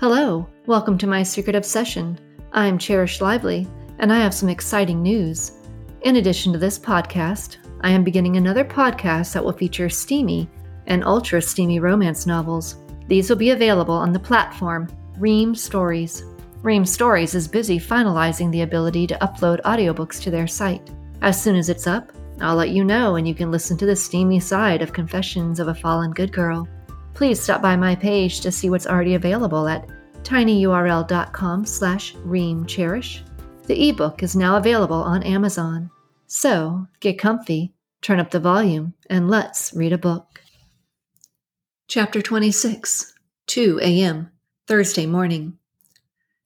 Hello, welcome to my secret obsession. I'm Cherish Lively, and I have some exciting news. In addition to this podcast, I am beginning another podcast that will feature steamy and ultra steamy romance novels. These will be available on the platform Ream Stories. Ream Stories is busy finalizing the ability to upload audiobooks to their site. As soon as it's up, I'll let you know and you can listen to the steamy side of Confessions of a Fallen Good Girl. Please stop by my page to see what's already available at tinyurl.com slash reamcherish. The ebook is now available on Amazon. So get comfy, turn up the volume, and let's read a book. Chapter 26 2 a.m., Thursday morning.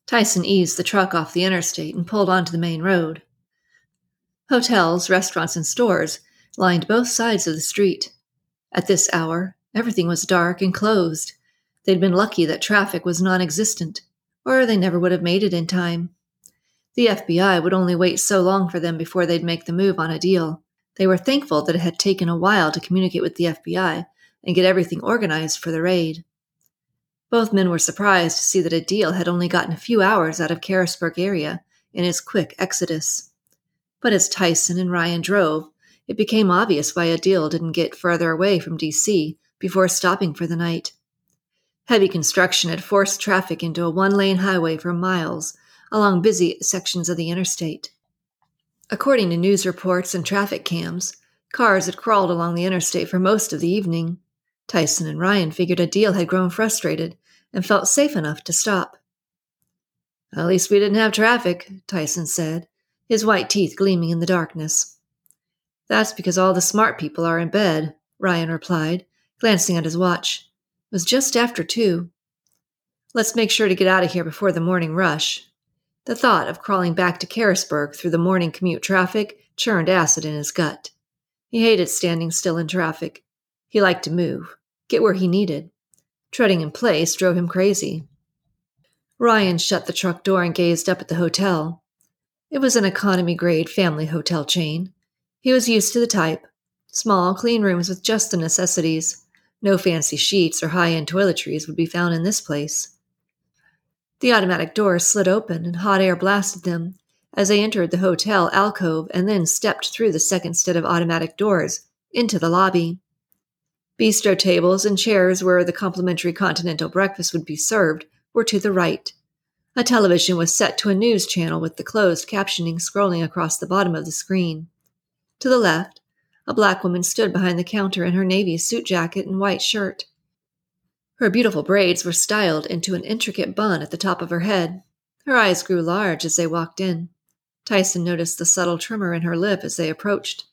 Tyson eased the truck off the interstate and pulled onto the main road. Hotels, restaurants, and stores lined both sides of the street. At this hour, everything was dark and closed, They'd been lucky that traffic was non existent, or they never would have made it in time. The FBI would only wait so long for them before they'd make the move on Adeel. They were thankful that it had taken a while to communicate with the FBI and get everything organized for the raid. Both men were surprised to see that Adeel had only gotten a few hours out of Carisburg area in his quick exodus. But as Tyson and Ryan drove, it became obvious why Adeel didn't get further away from D.C. before stopping for the night. Heavy construction had forced traffic into a one lane highway for miles along busy sections of the interstate. According to news reports and traffic cams, cars had crawled along the interstate for most of the evening. Tyson and Ryan figured Adeel had grown frustrated and felt safe enough to stop. At least we didn't have traffic, Tyson said, his white teeth gleaming in the darkness. That's because all the smart people are in bed, Ryan replied, glancing at his watch It was just after two. Let's make sure to get out of here before the morning rush. The thought of crawling back to Carisburg through the morning commute traffic churned acid in his gut. He hated standing still in traffic. He liked to move, get where he needed. Treading in place drove him crazy. Ryan shut the truck door and gazed up at the hotel. It was an economy grade family hotel chain. He was used to the type small, clean rooms with just the necessities. No fancy sheets or high end toiletries would be found in this place. The automatic doors slid open and hot air blasted them as they entered the hotel alcove and then stepped through the second set of automatic doors into the lobby. Bistro tables and chairs where the complimentary continental breakfast would be served were to the right. A television was set to a news channel with the closed captioning scrolling across the bottom of the screen. To the left, a black woman stood behind the counter in her navy suit jacket and white shirt. Her beautiful braids were styled into an intricate bun at the top of her head. Her eyes grew large as they walked in. Tyson noticed the subtle tremor in her lip as they approached.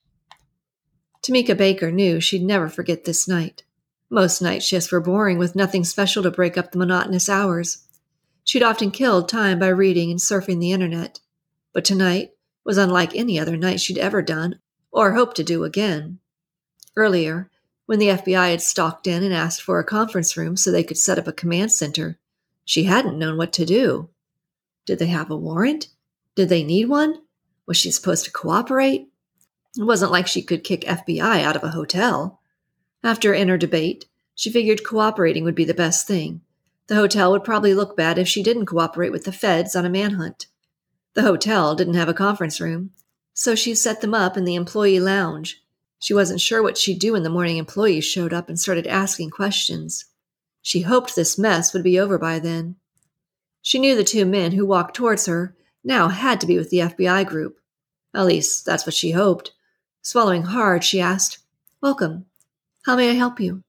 Tamika Baker knew she'd never forget this night. Most night shifts were boring with nothing special to break up the monotonous hours. She'd often killed time by reading and surfing the internet. But tonight was unlike any other night she'd ever done or hope to do again. Earlier, when the FBI had stalked in and asked for a conference room so they could set up a command center, she hadn't known what to do. Did they have a warrant? Did they need one? Was she supposed to cooperate? It wasn't like she could kick FBI out of a hotel. After inner debate, she figured cooperating would be the best thing. The hotel would probably look bad if she didn't cooperate with the feds on a manhunt. The hotel didn't have a conference room, so she set them up in the employee lounge. She wasn't sure what she'd do when the morning employees showed up and started asking questions. She hoped this mess would be over by then. She knew the two men who walked towards her now had to be with the FBI group. At least, that's what she hoped. Swallowing hard, she asked, Welcome. How may I help you?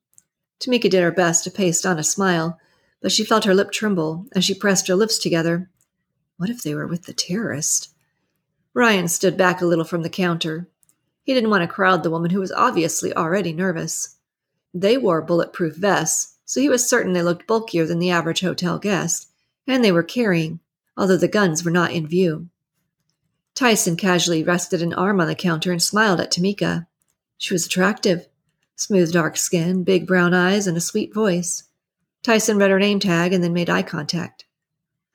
Tamika did her best to paste on a smile, but she felt her lip tremble as she pressed her lips together. What if they were with the terrorist? Ryan stood back a little from the counter. He didn't want to crowd the woman who was obviously already nervous. They wore bulletproof vests, so he was certain they looked bulkier than the average hotel guest, and they were carrying, although the guns were not in view. Tyson casually rested an arm on the counter and smiled at Tamika. She was attractive. Smooth dark skin, big brown eyes, and a sweet voice. Tyson read her name tag and then made eye contact.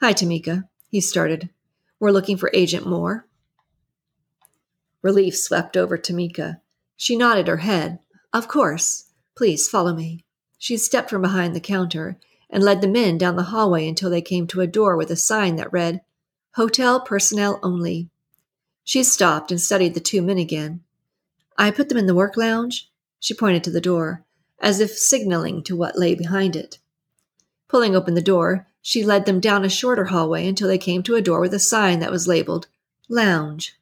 Hi, Tamika, he started. We're looking for Agent Moore. Relief swept over Tamika. She nodded her head. Of course. Please follow me. She stepped from behind the counter and led the men down the hallway until they came to a door with a sign that read, Hotel Personnel Only. She stopped and studied the two men again. I put them in the work lounge? She pointed to the door, as if signaling to what lay behind it. Pulling open the door, she led them down a shorter hallway until they came to a door with a sign that was labeled Lounge.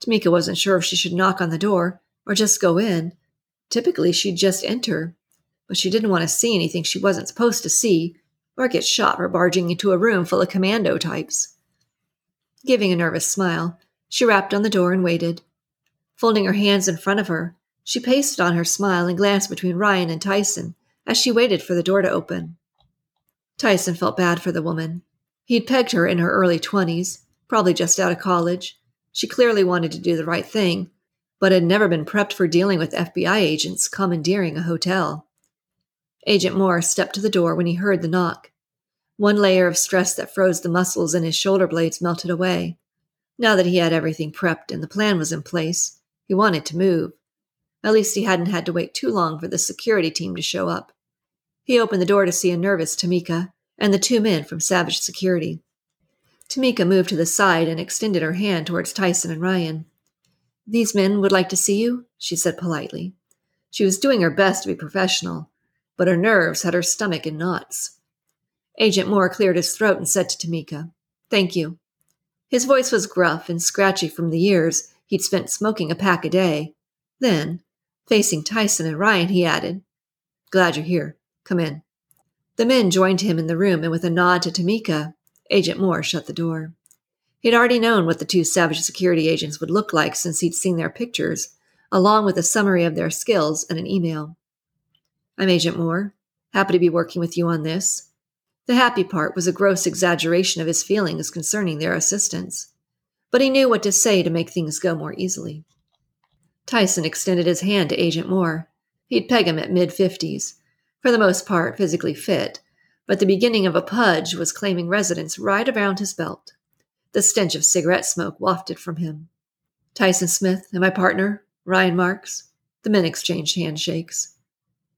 Tamika wasn't sure if she should knock on the door or just go in. Typically, she'd just enter, but she didn't want to see anything she wasn't supposed to see or get shot for barging into a room full of commando types. Giving a nervous smile, she rapped on the door and waited. Folding her hands in front of her, she pasted on her smile and glanced between Ryan and Tyson as she waited for the door to open. Tyson felt bad for the woman. He'd pegged her in her early twenties, probably just out of college. She clearly wanted to do the right thing, but had never been prepped for dealing with FBI agents commandeering a hotel. Agent Moore stepped to the door when he heard the knock. One layer of stress that froze the muscles in his shoulder blades melted away. Now that he had everything prepped and the plan was in place, he wanted to move. At least he hadn't had to wait too long for the security team to show up. He opened the door to see a nervous Tamika and the two men from Savage Security. Tamika moved to the side and extended her hand towards Tyson and Ryan. These men would like to see you, she said politely. She was doing her best to be professional, but her nerves had her stomach in knots. Agent Moore cleared his throat and said to Tamika, Thank you. His voice was gruff and scratchy from the years he'd spent smoking a pack a day. Then, facing Tyson and Ryan, he added, Glad you're here. Come in. The men joined him in the room, and with a nod to Tamika, Agent Moore shut the door. He'd already known what the two Savage security agents would look like since he'd seen their pictures, along with a summary of their skills and an email. I'm Agent Moore. Happy to be working with you on this. The happy part was a gross exaggeration of his feelings concerning their assistance, but he knew what to say to make things go more easily. Tyson extended his hand to Agent Moore. He'd peg him at mid fifties, for the most part physically fit, but the beginning of a pudge was claiming residence right around his belt. The stench of cigarette smoke wafted from him. Tyson Smith and my partner, Ryan Marks. The men exchanged handshakes.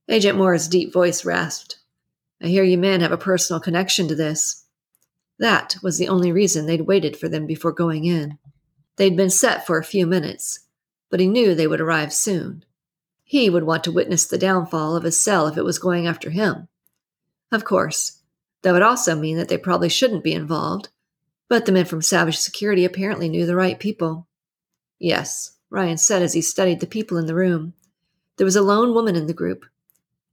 Agent Moore's deep voice rasped. I hear you men have a personal connection to this. That was the only reason they'd waited for them before going in. They'd been set for a few minutes, but he knew they would arrive soon. He would want to witness the downfall of his cell if it was going after him. Of course, that would also mean that they probably shouldn't be involved, but the men from Savage Security apparently knew the right people. Yes, Ryan said as he studied the people in the room. There was a lone woman in the group.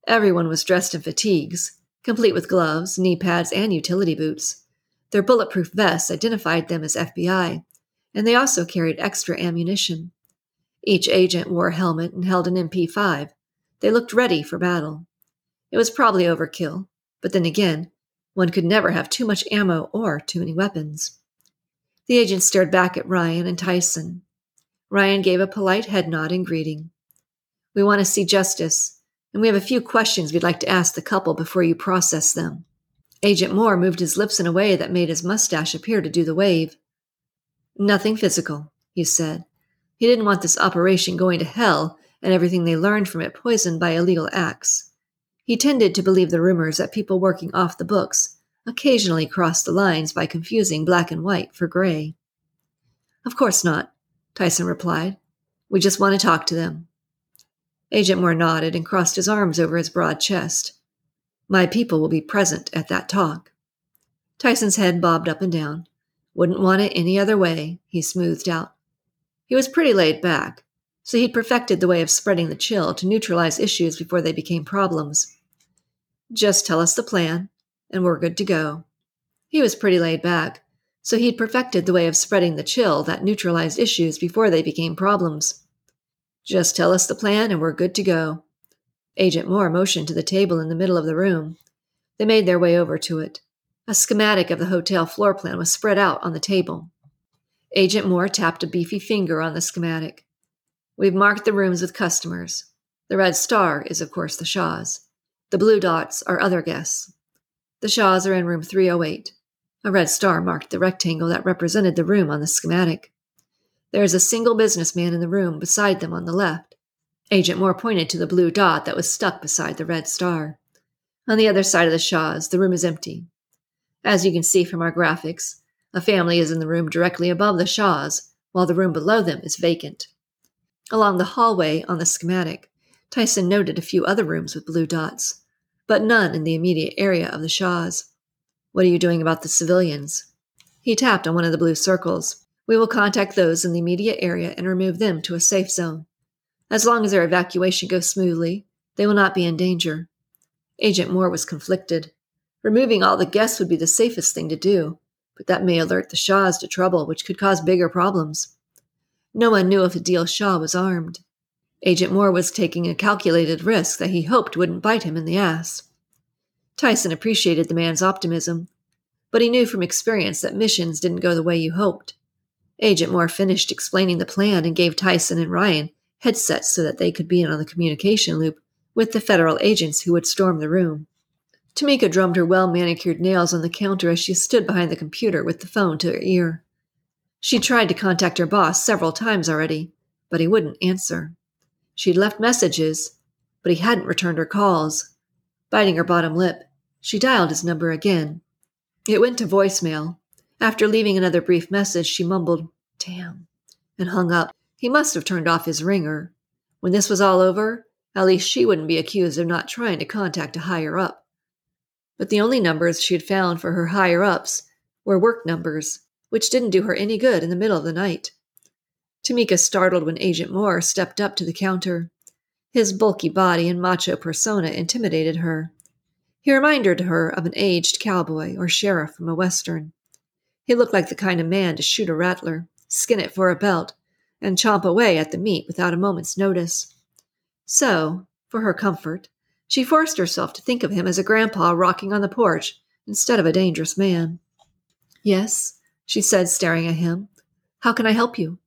Everyone was dressed in fatigues, complete with gloves, knee pads, and utility boots. Their bulletproof vests identified them as FBI, and they also carried extra ammunition. Each agent wore a helmet and held an MP5. They looked ready for battle. It was probably overkill, but then again, one could never have too much ammo or too many weapons. The agent stared back at Ryan and Tyson. Ryan gave a polite head nod in greeting. We want to see justice, and we have a few questions we'd like to ask the couple before you process them. Agent Moore moved his lips in a way that made his mustache appear to do the wave. Nothing physical, he said, he didn't want this operation going to hell and everything they learned from it poisoned by illegal acts. He tended to believe the rumors that people working off the books occasionally crossed the lines by confusing black and white for gray. Of course not, Tyson replied. We just want to talk to them. Agent Moore nodded and crossed his arms over his broad chest. My people will be present at that talk. Tyson's head bobbed up and down. Wouldn't want it any other way, he smoothed out. He was pretty laid back, so he'd perfected the way of spreading the chill to neutralize issues before they became problems. Just tell us the plan, and we're good to go. He was pretty laid back, so he'd perfected the way of spreading the chill that neutralized issues before they became problems. Just tell us the plan, and we're good to go. Agent Moore motioned to the table in the middle of the room. They made their way over to it. A schematic of the hotel floor plan was spread out on the table. Agent Moore tapped a beefy finger on the schematic. We've marked the rooms with customers. The red star is, of course, the Shahs. The blue dots are other guests. The Shahs are in room 308. A red star marked the rectangle that represented the room on the schematic. There is a single businessman in the room beside them on the left. Agent Moore pointed to the blue dot that was stuck beside the red star. On the other side of the Shah's, the room is empty. As you can see from our graphics, a family is in the room directly above the Shah's, while the room below them is vacant. Along the hallway on the schematic, Tyson noted a few other rooms with blue dots, but none in the immediate area of the Shah's. What are you doing about the civilians? He tapped on one of the blue circles. We will contact those in the immediate area and remove them to a safe zone. As long as their evacuation goes smoothly, they will not be in danger. Agent Moore was conflicted. Removing all the guests would be the safest thing to do, but that may alert the Shahs to trouble, which could cause bigger problems. No one knew if Adeel Shah was armed. Agent Moore was taking a calculated risk that he hoped wouldn't bite him in the ass. Tyson appreciated the man's optimism, but he knew from experience that missions didn't go the way you hoped. Agent Moore finished explaining the plan and gave Tyson and Ryan headsets so that they could be in on the communication loop with the federal agents who would storm the room. Tamika drummed her well manicured nails on the counter as she stood behind the computer with the phone to her ear. She tried to contact her boss several times already, but he wouldn't answer. She'd left messages, but he hadn't returned her calls. Biting her bottom lip, she dialed his number again. It went to voicemail. After leaving another brief message, she mumbled, Damn, and hung up. He must have turned off his ringer. When this was all over, at least she wouldn't be accused of not trying to contact a higher up. But the only numbers she had found for her higher ups were work numbers, which didn't do her any good in the middle of the night. Tamika startled when Agent Moore stepped up to the counter. His bulky body and macho persona intimidated her. He reminded her of an aged cowboy or sheriff from a western. He looked like the kind of man to shoot a rattler, skin it for a belt, and chomp away at the meat without a moment's notice. So, for her comfort, she forced herself to think of him as a grandpa rocking on the porch instead of a dangerous man. Yes, she said, staring at him. How can I help you?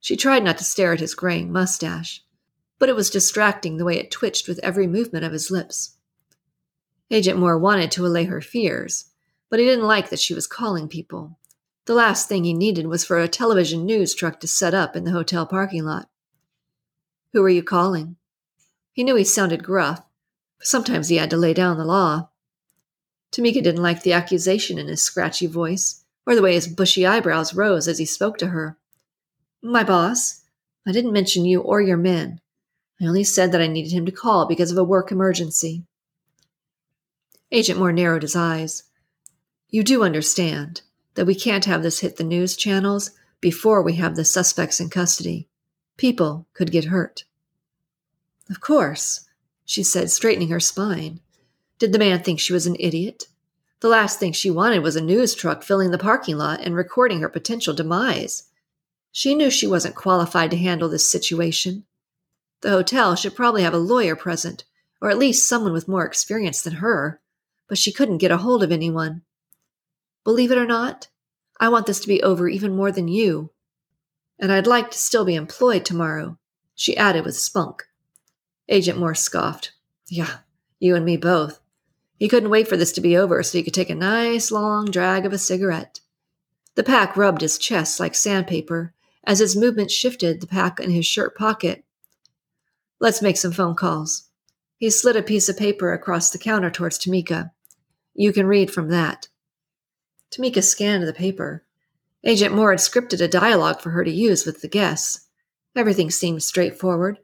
She tried not to stare at his graying mustache, but it was distracting the way it twitched with every movement of his lips. Agent Moore wanted to allay her fears, but he didn't like that she was calling people. The last thing he needed was for a television news truck to set up in the hotel parking lot. Who are you calling? He knew he sounded gruff, but sometimes he had to lay down the law. Tamika didn't like the accusation in his scratchy voice, or the way his bushy eyebrows rose as he spoke to her. My boss. I didn't mention you or your men. I only said that I needed him to call because of a work emergency. Agent Moore narrowed his eyes. You do understand that we can't have this hit the news channels before we have the suspects in custody. People could get hurt. Of course, she said, straightening her spine. Did the man think she was an idiot? The last thing she wanted was a news truck filling the parking lot and recording her potential demise. She knew she wasn't qualified to handle this situation. The hotel should probably have a lawyer present, or at least someone with more experience than her, but she couldn't get a hold of anyone. Believe it or not, I want this to be over even more than you. And I'd like to still be employed tomorrow, she added with spunk. Agent Moore scoffed. Yeah, you and me both. He couldn't wait for this to be over so he could take a nice long drag of a cigarette. The pack rubbed his chest like sandpaper as his movement shifted the pack in his shirt pocket. Let's make some phone calls. He slid a piece of paper across the counter towards Tamika. You can read from that. Tamika scanned the paper. Agent Moore had scripted a dialogue for her to use with the guests. Everything seemed straightforward.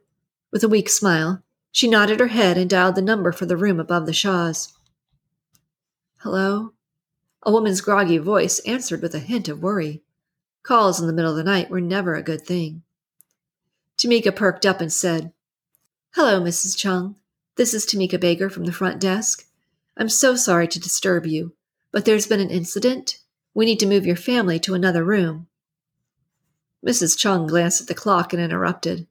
With a weak smile, she nodded her head and dialed the number for the room above the Shahs. Hello? A woman's groggy voice answered with a hint of worry. Calls in the middle of the night were never a good thing. Tamika perked up and said, Hello, Mrs. Chung. This is Tamika Baker from the front desk. I'm so sorry to disturb you, but there's been an incident. We need to move your family to another room. Mrs. Chung glanced at the clock and interrupted.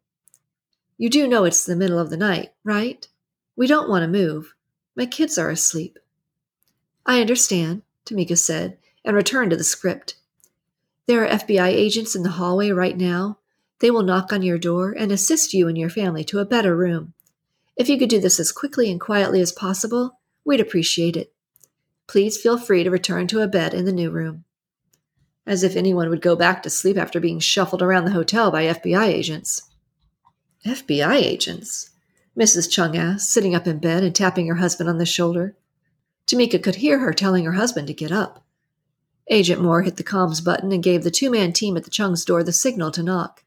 You do know it's the middle of the night, right? We don't want to move. My kids are asleep. I understand, Tamika said, and returned to the script. There are FBI agents in the hallway right now. They will knock on your door and assist you and your family to a better room. If you could do this as quickly and quietly as possible, we'd appreciate it. Please feel free to return to a bed in the new room. As if anyone would go back to sleep after being shuffled around the hotel by FBI agents. FBI agents? Mrs. Chung asked, sitting up in bed and tapping her husband on the shoulder. Tamika could hear her telling her husband to get up. Agent Moore hit the comms button and gave the two man team at the Chung's door the signal to knock.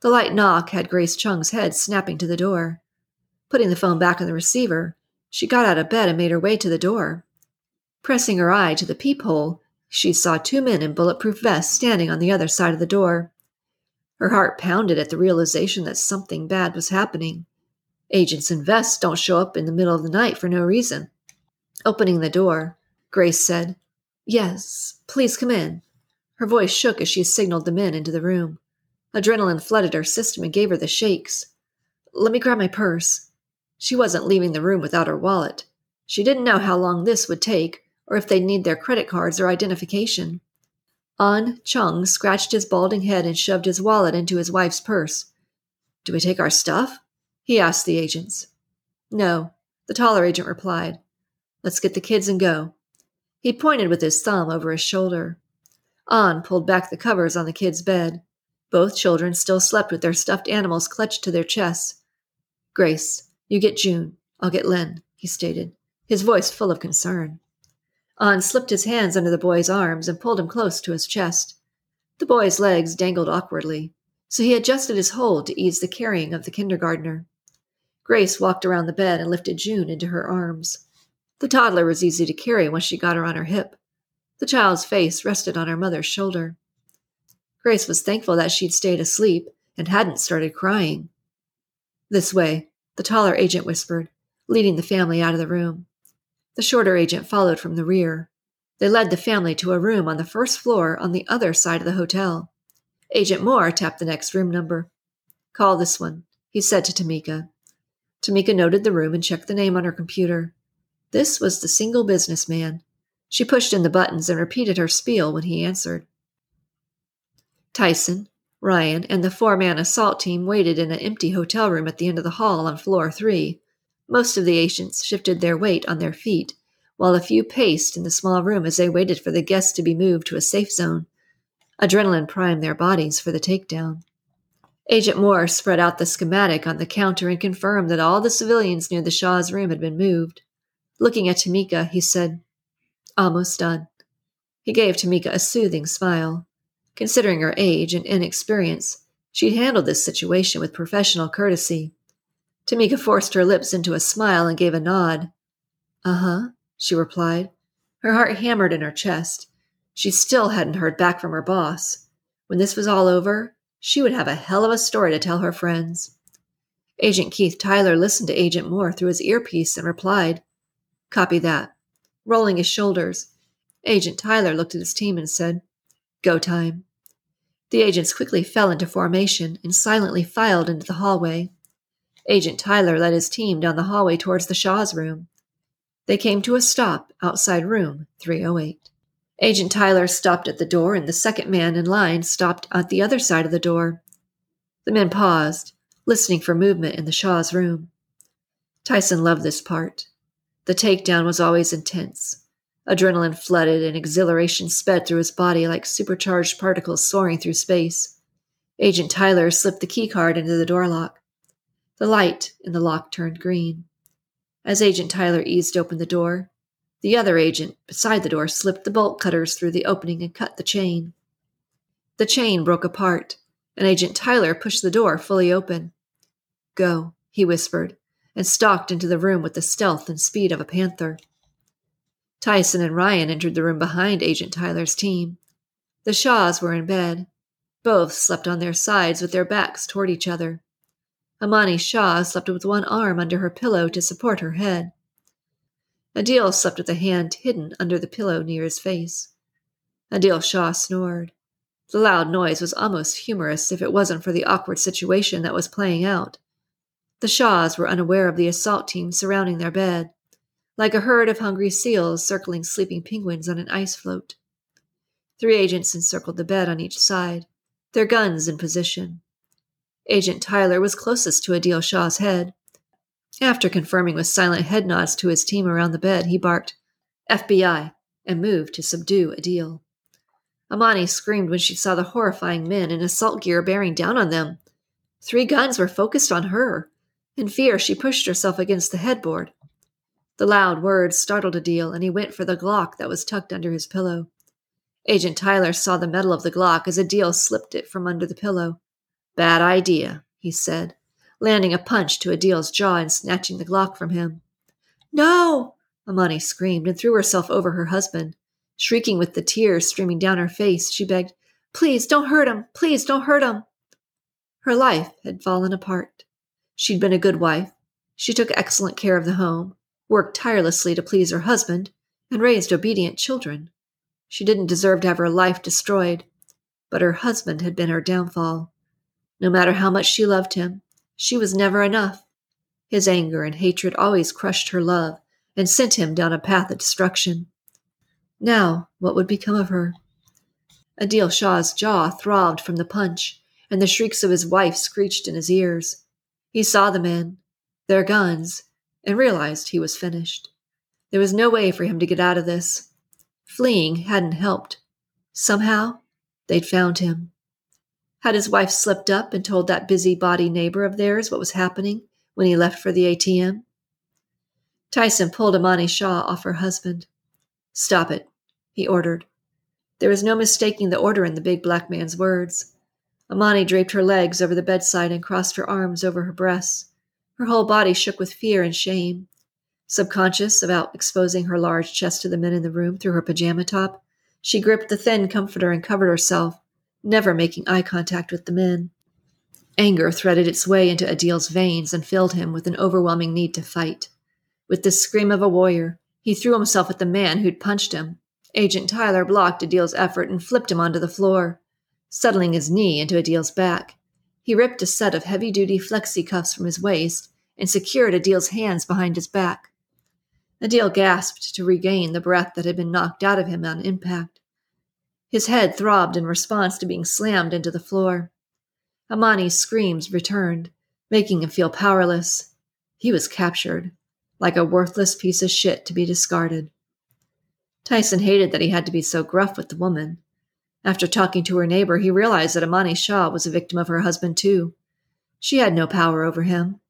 The light knock had Grace Chung's head snapping to the door. Putting the phone back on the receiver, she got out of bed and made her way to the door. Pressing her eye to the peephole, she saw two men in bulletproof vests standing on the other side of the door. Her heart pounded at the realization that something bad was happening. Agents in vests don't show up in the middle of the night for no reason. Opening the door, Grace said, Yes, please come in. Her voice shook as she signaled the men into the room. Adrenaline flooded her system and gave her the shakes. Let me grab my purse. She wasn't leaving the room without her wallet. She didn't know how long this would take, or if they'd need their credit cards or identification. An Chung scratched his balding head and shoved his wallet into his wife's purse. Do we take our stuff? He asked the agents. No, the taller agent replied. Let's get the kids and go. He pointed with his thumb over his shoulder. An pulled back the covers on the kids' bed. Both children still slept with their stuffed animals clutched to their chests. Grace, you get June. I'll get Len, he stated, his voice full of concern. An slipped his hands under the boy's arms and pulled him close to his chest. The boy's legs dangled awkwardly, so he adjusted his hold to ease the carrying of the kindergartner. Grace walked around the bed and lifted June into her arms. The toddler was easy to carry once she got her on her hip. The child's face rested on her mother's shoulder. Grace was thankful that she'd stayed asleep and hadn't started crying. This way, the taller agent whispered, leading the family out of the room. The shorter agent followed from the rear. They led the family to a room on the first floor on the other side of the hotel. Agent Moore tapped the next room number. Call this one, he said to Tamika. Tamika noted the room and checked the name on her computer. This was the single businessman. She pushed in the buttons and repeated her spiel when he answered. Tyson, Ryan, and the four man assault team waited in an empty hotel room at the end of the hall on floor three. Most of the agents shifted their weight on their feet, while a few paced in the small room as they waited for the guests to be moved to a safe zone. Adrenaline primed their bodies for the takedown. Agent Moore spread out the schematic on the counter and confirmed that all the civilians near the Shah's room had been moved. Looking at Tamika, he said, Almost done. He gave Tamika a soothing smile. Considering her age and inexperience, she'd handled this situation with professional courtesy. Tamika forced her lips into a smile and gave a nod. Uh huh, she replied. Her heart hammered in her chest. She still hadn't heard back from her boss. When this was all over, she would have a hell of a story to tell her friends. Agent Keith Tyler listened to Agent Moore through his earpiece and replied, Copy that. Rolling his shoulders, Agent Tyler looked at his team and said, Go time. The agents quickly fell into formation and silently filed into the hallway. Agent Tyler led his team down the hallway towards the Shah's room. They came to a stop outside room 308. Agent Tyler stopped at the door, and the second man in line stopped at the other side of the door. The men paused, listening for movement in the Shah's room. Tyson loved this part. The takedown was always intense, Adrenaline flooded and exhilaration sped through his body like supercharged particles soaring through space. Agent Tyler slipped the keycard into the door lock. The light in the lock turned green. As Agent Tyler eased open the door, the other agent beside the door slipped the bolt cutters through the opening and cut the chain. The chain broke apart, and Agent Tyler pushed the door fully open. Go, he whispered, and stalked into the room with the stealth and speed of a panther. Tyson and Ryan entered the room behind Agent Tyler's team. The Shahs were in bed. Both slept on their sides with their backs toward each other. Amani Shah slept with one arm under her pillow to support her head. Adeel slept with a hand hidden under the pillow near his face. Adeel Shah snored. The loud noise was almost humorous if it wasn't for the awkward situation that was playing out. The Shahs were unaware of the assault team surrounding their bed like a herd of hungry seals circling sleeping penguins on an ice float. Three agents encircled the bed on each side, their guns in position. Agent Tyler was closest to Adeel Shah's head. After confirming with silent head nods to his team around the bed, he barked, FBI, and moved to subdue Adeel. Amani screamed when she saw the horrifying men in assault gear bearing down on them. Three guns were focused on her. In fear, she pushed herself against the headboard. The loud words startled Adeel, and he went for the Glock that was tucked under his pillow. Agent Tyler saw the metal of the Glock as Adeel slipped it from under the pillow. Bad idea, he said, landing a punch to Adeel's jaw and snatching the Glock from him. No! Amani screamed and threw herself over her husband. Shrieking with the tears streaming down her face, she begged, Please don't hurt him! Please don't hurt him! Her life had fallen apart. She'd been a good wife. She took excellent care of the home, worked tirelessly to please her husband, and raised obedient children. She didn't deserve to have her life destroyed, but her husband had been her downfall. No matter how much she loved him, she was never enough. His anger and hatred always crushed her love and sent him down a path of destruction. Now, what would become of her? Adeel Shah's jaw throbbed from the punch, and the shrieks of his wife screeched in his ears. He saw the men, their guns, and realized he was finished. There was no way for him to get out of this. Fleeing hadn't helped. Somehow, they'd found him. Had his wife slipped up and told that busybody neighbor of theirs what was happening when he left for the ATM? Tyson pulled Amani Shah off her husband. Stop it, he ordered. There was no mistaking the order in the big black man's words. Amani draped her legs over the bedside and crossed her arms over her breasts. Her whole body shook with fear and shame. Subconscious about exposing her large chest to the men in the room through her pajama top, she gripped the thin comforter and covered herself, never making eye contact with the men. Anger threaded its way into Adeel's veins and filled him with an overwhelming need to fight. With the scream of a warrior, he threw himself at the man who'd punched him. Agent Tyler blocked Adeel's effort and flipped him onto the floor, settling his knee into Adeel's back. He ripped a set of heavy duty flexi cuffs from his waist and secured Adeel's hands behind his back. Adeel gasped to regain the breath that had been knocked out of him on impact. His head throbbed in response to being slammed into the floor. Amani's screams returned, making him feel powerless. He was captured, like a worthless piece of shit to be discarded. Tyson hated that he had to be so gruff with the woman. After talking to her neighbor, he realized that Amani Shah was a victim of her husband, too. She had no power over him,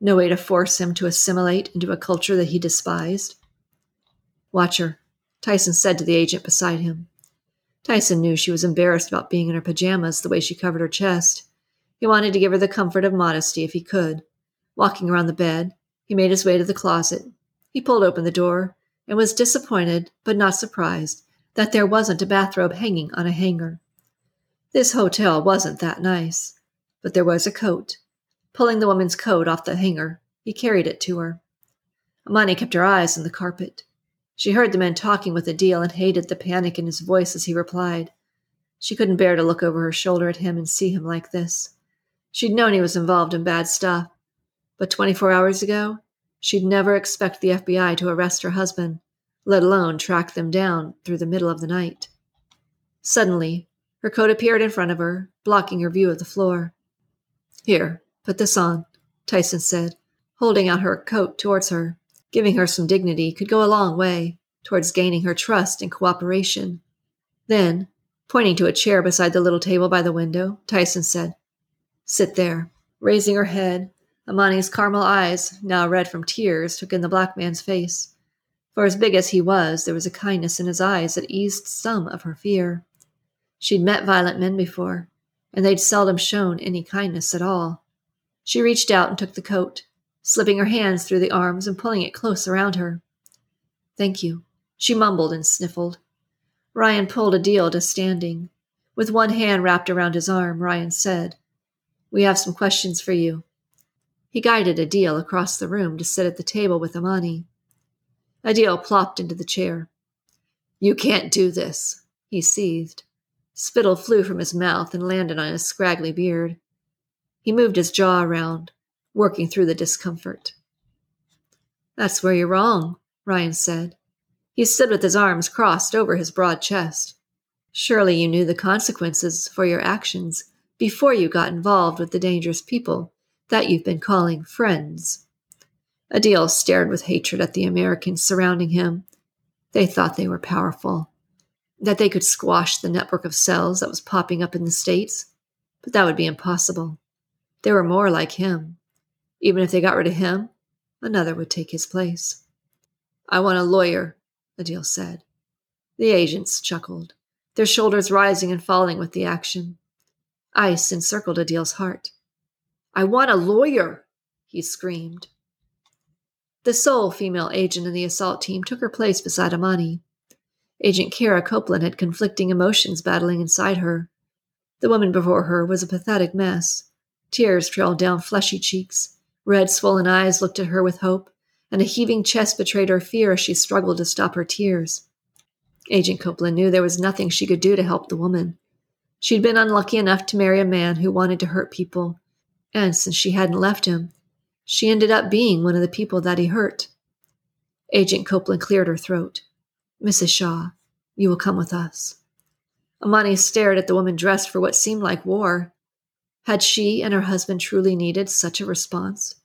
no way to force him to assimilate into a culture that he despised. Watch her, Tyson said to the agent beside him. Tyson knew she was embarrassed about being in her pajamas the way she covered her chest. He wanted to give her the comfort of modesty if he could. Walking around the bed, he made his way to the closet. He pulled open the door and was disappointed, but not surprised, that there wasn't a bathrobe hanging on a hanger. This hotel wasn't that nice, but there was a coat. Pulling the woman's coat off the hanger, he carried it to her. Amani kept her eyes on the carpet. She heard the men talking with Adeel and hated the panic in his voice as he replied. She couldn't bear to look over her shoulder at him and see him like this. She'd known he was involved in bad stuff, but 24 hours ago, she'd never expect the FBI to arrest her husband, let alone track them down through the middle of the night. Suddenly, her coat appeared in front of her, blocking her view of the floor. Here, put this on, Tyson said, holding out her coat towards her giving her some dignity could go a long way towards gaining her trust and cooperation. Then, pointing to a chair beside the little table by the window, Tyson said, Sit there. Raising her head, Amani's caramel eyes, now red from tears, took in the black man's face. For as big as he was, there was a kindness in his eyes that eased some of her fear. She'd met violent men before, and they'd seldom shown any kindness at all. She reached out and took the coat, slipping her hands through the arms and pulling it close around her. Thank you, she mumbled and sniffled. Ryan pulled Adeel to standing. With one hand wrapped around his arm, Ryan said, We have some questions for you. He guided Adeel across the room to sit at the table with Amani. Adeel plopped into the chair. You can't do this, he seethed. Spittle flew from his mouth and landed on his scraggly beard. He moved his jaw around, working through the discomfort. That's where you're wrong, Ryan said. He stood with his arms crossed over his broad chest. Surely you knew the consequences for your actions before you got involved with the dangerous people that you've been calling friends. Adeel stared with hatred at the Americans surrounding him. They thought they were powerful, that they could squash the network of cells that was popping up in the States, but that would be impossible. There were more like him. Even if they got rid of him, another would take his place. I want a lawyer, Adeel said. The agents chuckled, their shoulders rising and falling with the action. Ice encircled Adeel's heart. I want a lawyer, he screamed. The sole female agent in the assault team took her place beside Amani. Agent Kara Copeland had conflicting emotions battling inside her. The woman before her was a pathetic mess. Tears trailed down fleshy cheeks. Red, swollen eyes looked at her with hope, and a heaving chest betrayed her fear as she struggled to stop her tears. Agent Copeland knew there was nothing she could do to help the woman. She'd been unlucky enough to marry a man who wanted to hurt people, and since she hadn't left him, she ended up being one of the people that he hurt. Agent Copeland cleared her throat. Mrs. Shah, you will come with us. Amani stared at the woman dressed for what seemed like war. Had she and her husband truly needed such a response?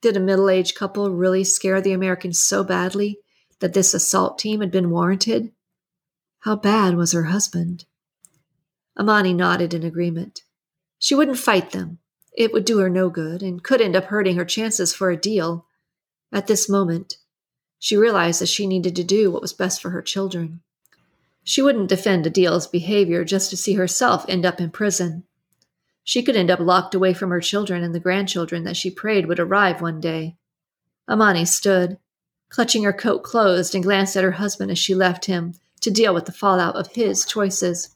Did a middle aged couple really scare the Americans so badly that this assault team had been warranted? How bad was her husband? Amani nodded in agreement. She wouldn't fight them. It would do her no good and could end up hurting her chances for a deal. At this moment, she realized that she needed to do what was best for her children. She wouldn't defend Adeel's behavior just to see herself end up in prison. She could end up locked away from her children and the grandchildren that she prayed would arrive one day. Amani stood, clutching her coat closed, and glanced at her husband as she left him to deal with the fallout of his choices.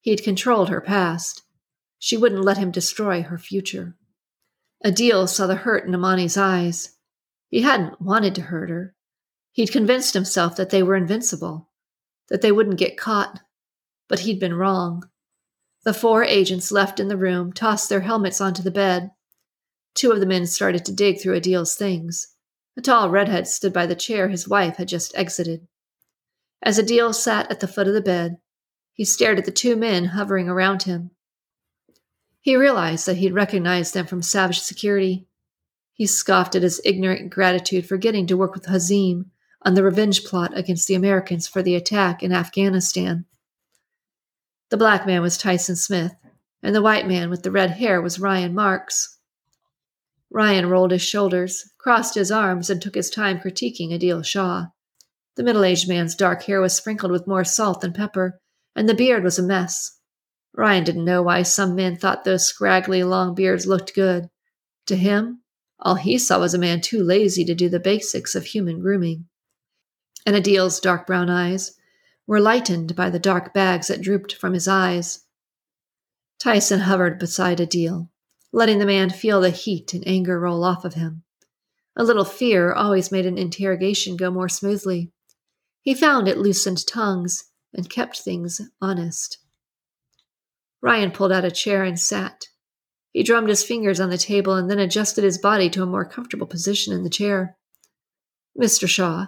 He'd controlled her past. She wouldn't let him destroy her future. Adeel saw the hurt in Amani's eyes. He hadn't wanted to hurt her. He'd convinced himself that they were invincible, that they wouldn't get caught. But he'd been wrong. The four agents left in the room tossed their helmets onto the bed. Two of the men started to dig through Adeel's things. A tall redhead stood by the chair his wife had just exited. As Adeel sat at the foot of the bed, he stared at the two men hovering around him. He realized that he'd recognized them from Savage Security. He scoffed at his ignorant gratitude for getting to work with Hazim on the revenge plot against the Americans for the attack in Afghanistan. The black man was Tyson Smith, and the white man with the red hair was Ryan Marks. Ryan rolled his shoulders, crossed his arms, and took his time critiquing Adeel Shah. The middle aged man's dark hair was sprinkled with more salt than pepper, and the beard was a mess. Ryan didn't know why some men thought those scraggly long beards looked good. To him, all he saw was a man too lazy to do the basics of human grooming. And Adeel's dark brown eyes were lightened by the dark bags that drooped from his eyes. Tyson hovered beside Adeel, letting the man feel the heat and anger roll off of him. A little fear always made an interrogation go more smoothly. He found it loosened tongues and kept things honest. Ryan pulled out a chair and sat. He drummed his fingers on the table and then adjusted his body to a more comfortable position in the chair. Mr. Shah,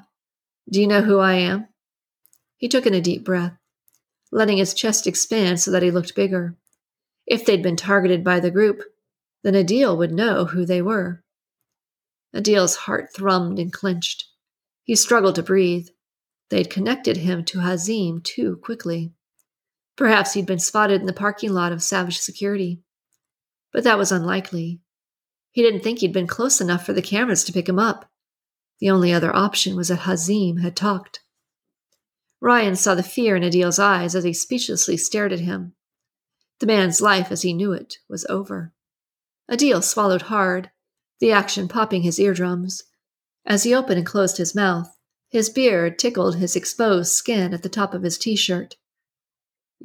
do you know who I am? He took in a deep breath, letting his chest expand so that he looked bigger. If they'd been targeted by the group, then Adeel would know who they were. Adeel's heart thrummed and clenched. He struggled to breathe. They'd connected him to Hazim too quickly. Perhaps he'd been spotted in the parking lot of Savage Security. But that was unlikely. He didn't think he'd been close enough for the cameras to pick him up. The only other option was that Hazim had talked. Ryan saw the fear in Adeel's eyes as he speechlessly stared at him. The man's life as he knew it was over. Adeel swallowed hard, the action popping his eardrums. As he opened and closed his mouth, his beard tickled his exposed skin at the top of his t shirt.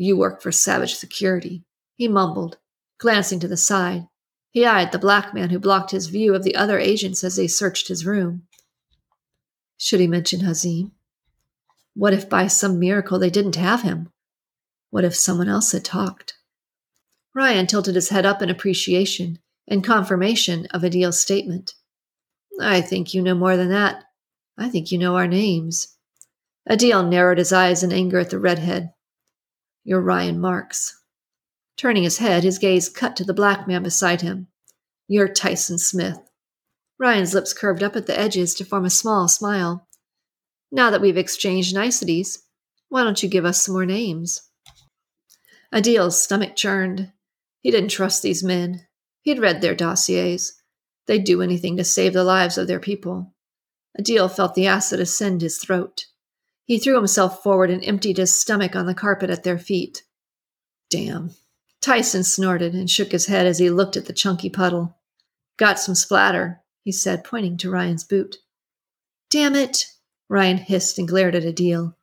You work for Savage Security, he mumbled, glancing to the side. He eyed the black man who blocked his view of the other agents as they searched his room. Should he mention Hazim? What if by some miracle they didn't have him? What if someone else had talked? Ryan tilted his head up in appreciation and confirmation of Adeel's statement. I think you know more than that. I think you know our names. Adeel narrowed his eyes in anger at the redhead. You're Ryan Marks. Turning his head, his gaze cut to the black man beside him. You're Tyson Smith. Ryan's lips curved up at the edges to form a small smile. Now that we've exchanged niceties, why don't you give us some more names? Adeel's stomach churned. He didn't trust these men. He'd read their dossiers. They'd do anything to save the lives of their people. Adeel felt the acid ascend his throat. He threw himself forward and emptied his stomach on the carpet at their feet. Damn. Tyson snorted and shook his head as he looked at the chunky puddle. Got some splatter, he said, pointing to Ryan's boot. Damn it, Ryan hissed and glared at Adeel.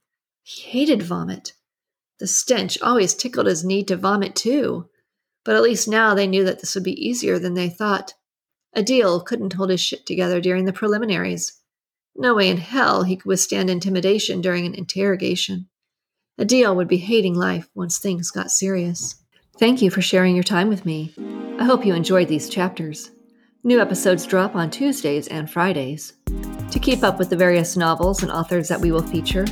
He hated vomit. The stench always tickled his need to vomit, too. But at least now they knew that this would be easier than they thought. Adeel couldn't hold his shit together during the preliminaries. No way in hell he could withstand intimidation during an interrogation. Adeel would be hating life once things got serious. Thank you for sharing your time with me. I hope you enjoyed these chapters. New episodes drop on Tuesdays and Fridays. To keep up with the various novels and authors that we will feature,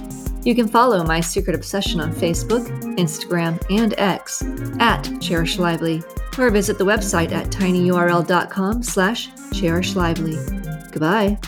you can follow My Secret Obsession on Facebook, Instagram, and X at Cherish Lively, or visit the website at tinyurl.com slash cherishlively. Goodbye.